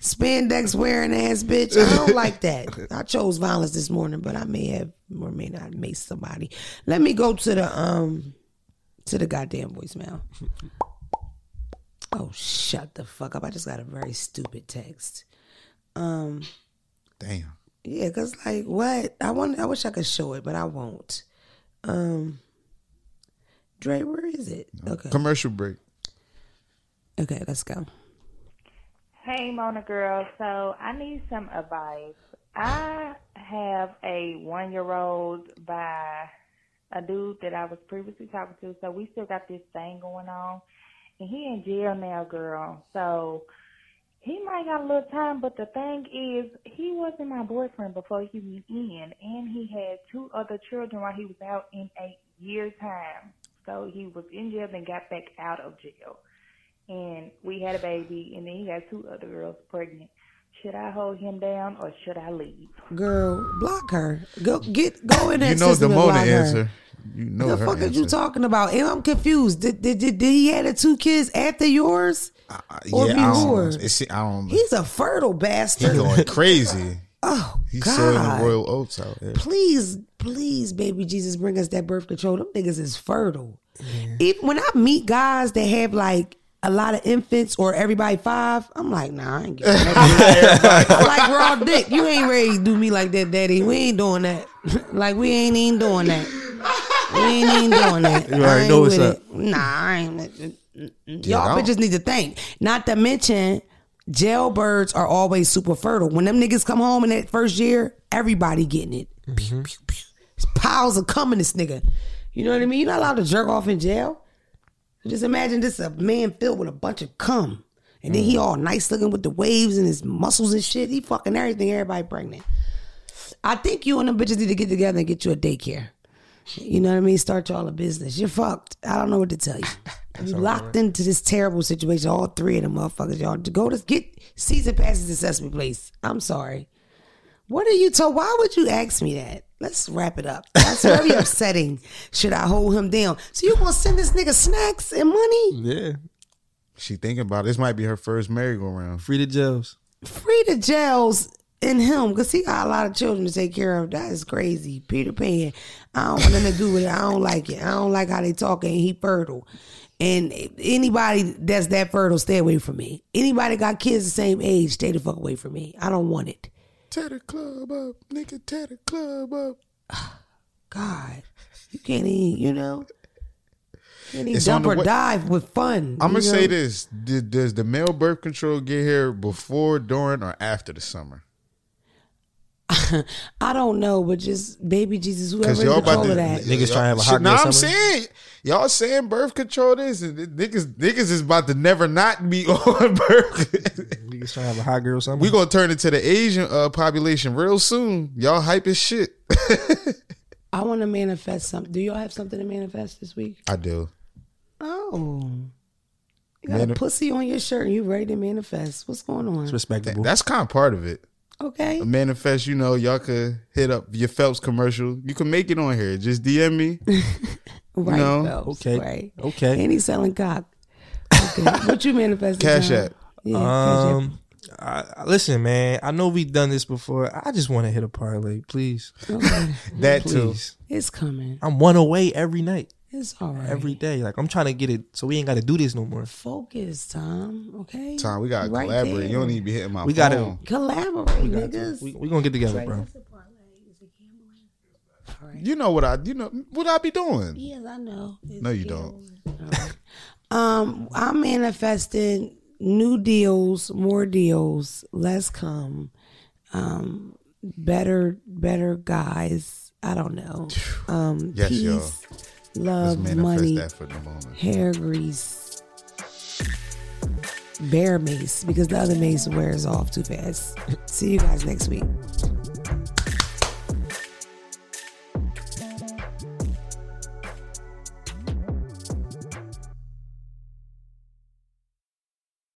Spandex wearing ass bitch. I don't like that. I chose violence this morning, but I may have or may not maced somebody. Let me go to the um to the goddamn voicemail. Oh, shut the fuck up. I just got a very stupid text. Um Damn. Yeah, cause like what? I want I wish I could show it, but I won't. Um Dre, where is it? Okay. Commercial break. Okay, let's go. Hey, Mona girl. So I need some advice. I have a one year old by a dude that I was previously talking to. So we still got this thing going on. And he in jail now, girl. So he might got a little time, but the thing is, he wasn't my boyfriend before he went in. And he had two other children while he was out in a year time. So he was in jail and got back out of jail and we had a baby, and then he got two other girls pregnant. Should I hold him down or should I leave? Girl, block her. Go get go in that You know system the Mona block her. Answer. You know The her fuck are you talking about? And I'm confused. Did, did, did, did he have the two kids after yours? Uh, Or yeah, I don't, before? it's, I don't. He's a fertile He bastard. going crazy. oh He's selling the royal oats out there. please, please, baby Jesus, bring us that birth control. Them niggas is fertile. Even when I meet guys that have like a lot of infants or everybody five, I'm like, nah, I ain't getting that. I like raw dick. You ain't ready to do me like that, daddy. We ain't doing that. like we ain't even doing that. We ain't even doing that. You already know what's up. it. Nah, I ain't. Y'all Yeah, I don't- bitches need to think. Not to mention, jailbirds are always super fertile. When them niggas come home in that first year, everybody getting it. Mm-hmm. Pew, pew, pew. Piles of cum in this nigga. You know what I mean? You're not allowed to jerk off in jail. Just imagine this a man filled with a bunch of cum. And then he mm. all nice looking with the waves and his muscles and shit. He fucking everything, everybody pregnant. I think you and them bitches need to get together and get you a daycare. You know what I mean? Start y'all a business. You're fucked. I don't know what to tell you. You locked into this terrible situation. All three of them motherfuckers, y'all. To go to get season passes to Sesame Place. I'm sorry. What are you told? Why would you ask me that? Let's wrap it up. That's very upsetting. Should I hold him down? So you gonna send this nigga snacks and money? Yeah, She thinking about it. this might be her first merry-go-round. free the jails. Free the jails in him because he got a lot of children to take care of. That is crazy. Peter Pan. I don't want nothing to do with it. I don't like it. I don't like how they talk and he fertile. And anybody that's that fertile, stay away from me. Anybody got kids the same age, stay the fuck away from me. I don't want it. Tear the club up, nigga. Tear the club up. God, you can't even, you know, can't even It's dump or way- dive with fun. I'm gonna say this: Did, Does the male birth control get here before, during, or after the summer? I don't know, but just baby Jesus, whoever y'all about control to of that. Niggas trying to have a Shit, hot Nah, I'm saying y'all saying birth control this, and niggas niggas is about to never not be on birth. Niggas trying to have a hot girl summer. we gonna turn into the Asian uh, population real soon. Y'all hype as shit. I want to manifest something. Do y'all have something to manifest this week? I do. Oh. You got Mani- a pussy on your shirt and you ready to manifest. What's going on? It's respectable. That's kind of part of it. Okay. Manifest, you know, y'all could hit up your Phelps commercial. You can make it on here. Just DM me. Right. No. Phelps, Okay. Right. Okay. And he's selling cock. Okay. what you manifested? Cash John? App. Yeah. Cash App. Um, I, I- listen, man. I know we've done this before. I just want to hit a parlay, please, Okay. That too. It's coming. I'm one away every night, It's all right. every day. Like I'm trying to get it, so we ain't got to do this no more. Focus, Tom. Okay. Time we gotta Right collaborate. there. You don't need to be hitting my We gotta- phone. Collaborate, niggas. We we gonna get together, bro. You know what I you know what I be doing. Yes, I know. No, you don't. Um, I'm manifesting new deals, more deals. Let's come. Um, better, better guys. I don't know. Um, Yes, peace, y'all. Love, money, that for the moment. hair grease, bear mace because the other mace wears off too fast. See you guys next week.